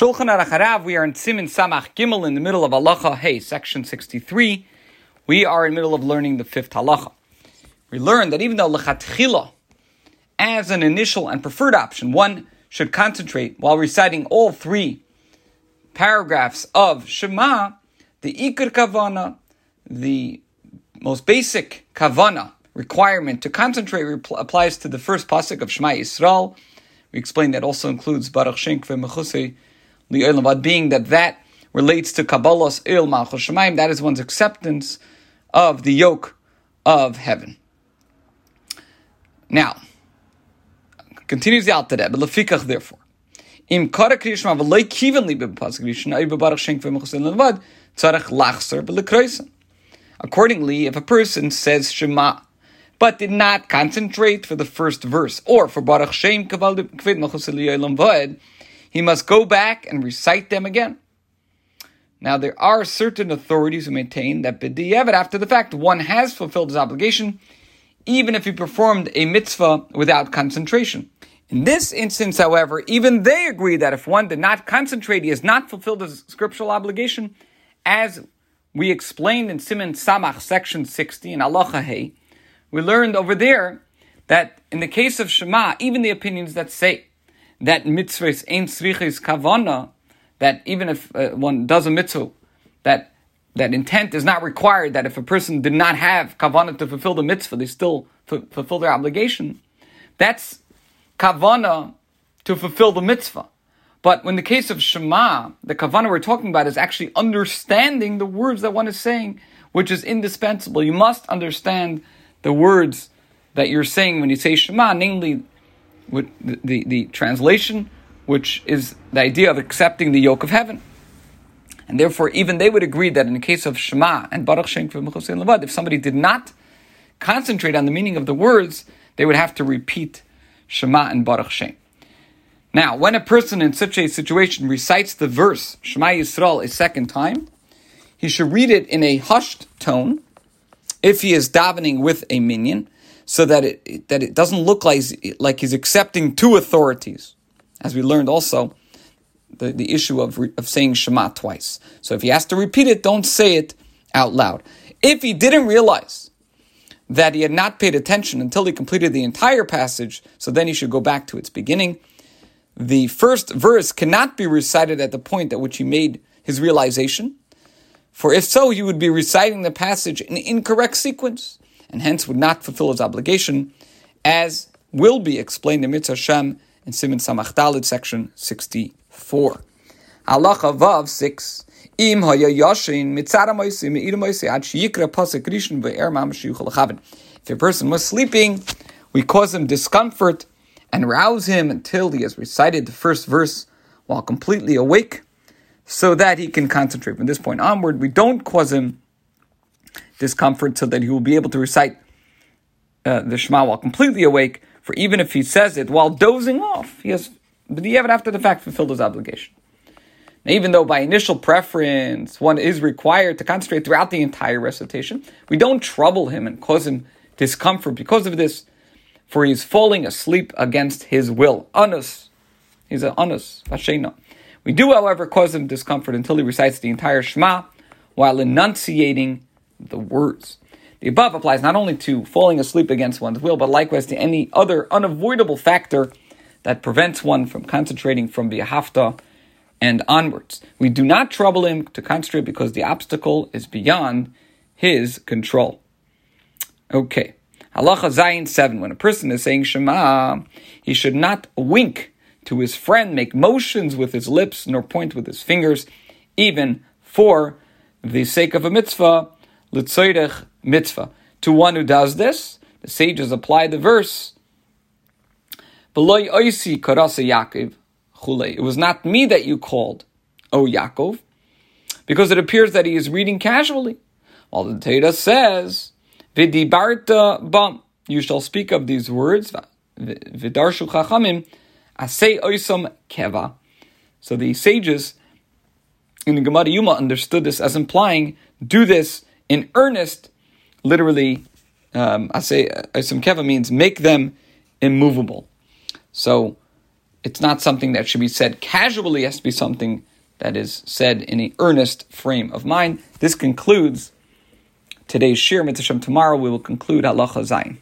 Shulchan Aruch Harav, we are in Siman Samach Gimel in the middle of Halacha Hey, section 63. We are in the middle of learning the fifth halacha. We learned that even though Lechatchila, as an initial and preferred option, one should concentrate while reciting all three paragraphs of Shema, the Iker Kavana, the most basic Kavana requirement to concentrate applies to the first pasuk of Shema Yisrael. We explained that also includes Baruch Shenk Mechusei being that that relates to Kabbalah's Il Malchus Shemaim, that is one's acceptance of the yoke of heaven. Now, continues the Alter Rebbe, lefikach therefore. Im kara kriyishma v'loy kiven li b'pasuk rishon ay b'barach shenk v'mechusin levad tzarech lachser b'lekroisen. Accordingly, if a person says Shema, but did not concentrate for the first verse, or for Baruch Shem Kaval Kvid Mechusin he must go back and recite them again. Now, there are certain authorities who maintain that b'di'evet, after the fact, one has fulfilled his obligation, even if he performed a mitzvah without concentration. In this instance, however, even they agree that if one did not concentrate, he has not fulfilled his scriptural obligation, as we explained in Siman Samach, section 60, in Aloha Hey. We learned over there that in the case of Shema, even the opinions that say that mitzvahs ain't srichis kavana, that even if uh, one does a mitzvah, that that intent is not required. That if a person did not have kavana to fulfill the mitzvah, they still f- fulfill their obligation. That's kavana to fulfill the mitzvah. But when the case of Shema, the kavana we're talking about is actually understanding the words that one is saying, which is indispensable. You must understand the words that you're saying when you say Shema, namely the, the, translation, which is the idea of accepting the yoke of heaven. And therefore, even they would agree that in the case of Shema and Baruch Shem Levad, if somebody did not concentrate on the meaning of the words, they would have to repeat Shema and Baruch Shem. Now, when a person in such a situation recites the verse Shema Yisrael a second time, he should read it in a hushed tone if he is davening with a minyan, so that it that it doesn't look like like he's accepting two authorities, as we learned also the, the issue of of saying Shema twice. So if he has to repeat it, don't say it out loud. If he didn't realize that he had not paid attention until he completed the entire passage, so then he should go back to its beginning. The first verse cannot be recited at the point at which he made his realization, for if so, he would be reciting the passage in incorrect sequence and hence would not fulfill his obligation, as will be explained in Mitzvah Shem in Siman Samach section 64. Halacha Vav 6. Im haya yashin mitzara moisi me'ira moisi ad sheyikra pasek rishon ve'er mamash yuchal If a person was sleeping, we cause him discomfort and rouse him until he has recited the first verse while completely awake, so that he can concentrate. From this point onward, we don't cause him discomfort so that he will be able to recite uh, the Shema while completely awake, for even if he says it while dozing off, he has, but he haven't after the fact fulfilled his obligation. Now, even though by initial preference one is required to concentrate throughout the entire recitation, we don't trouble him and cause him discomfort because of this, for he is falling asleep against his will. Anus. He's an anus, vashena. We do, however, cause him discomfort until he recites the entire Shema while enunciating the words. The above applies not only to falling asleep against one's will, but likewise to any other unavoidable factor that prevents one from concentrating from the hafta and onwards. We do not trouble him to concentrate because the obstacle is beyond his control. Okay. Halacha Zayin 7. When a person is saying Shema, he should not wink to his friend, make motions with his lips, nor point with his fingers, even for the sake of a mitzvah l'tzoyrech mitzvah. To one who does this, the sages apply the verse. It was not me that you called, O Yaakov, because it appears that he is reading casually. While the Torah says, you shall speak of these words, Vidarshu asay keva. So the sages in the Gemara Yoma understood this as implying, do this in earnest, literally, um, I say uh, some keva means make them immovable. So it's not something that should be said casually, it has to be something that is said in an earnest frame of mind. This concludes today's Shir Mitzvah. Tomorrow we will conclude Halacha Zayin.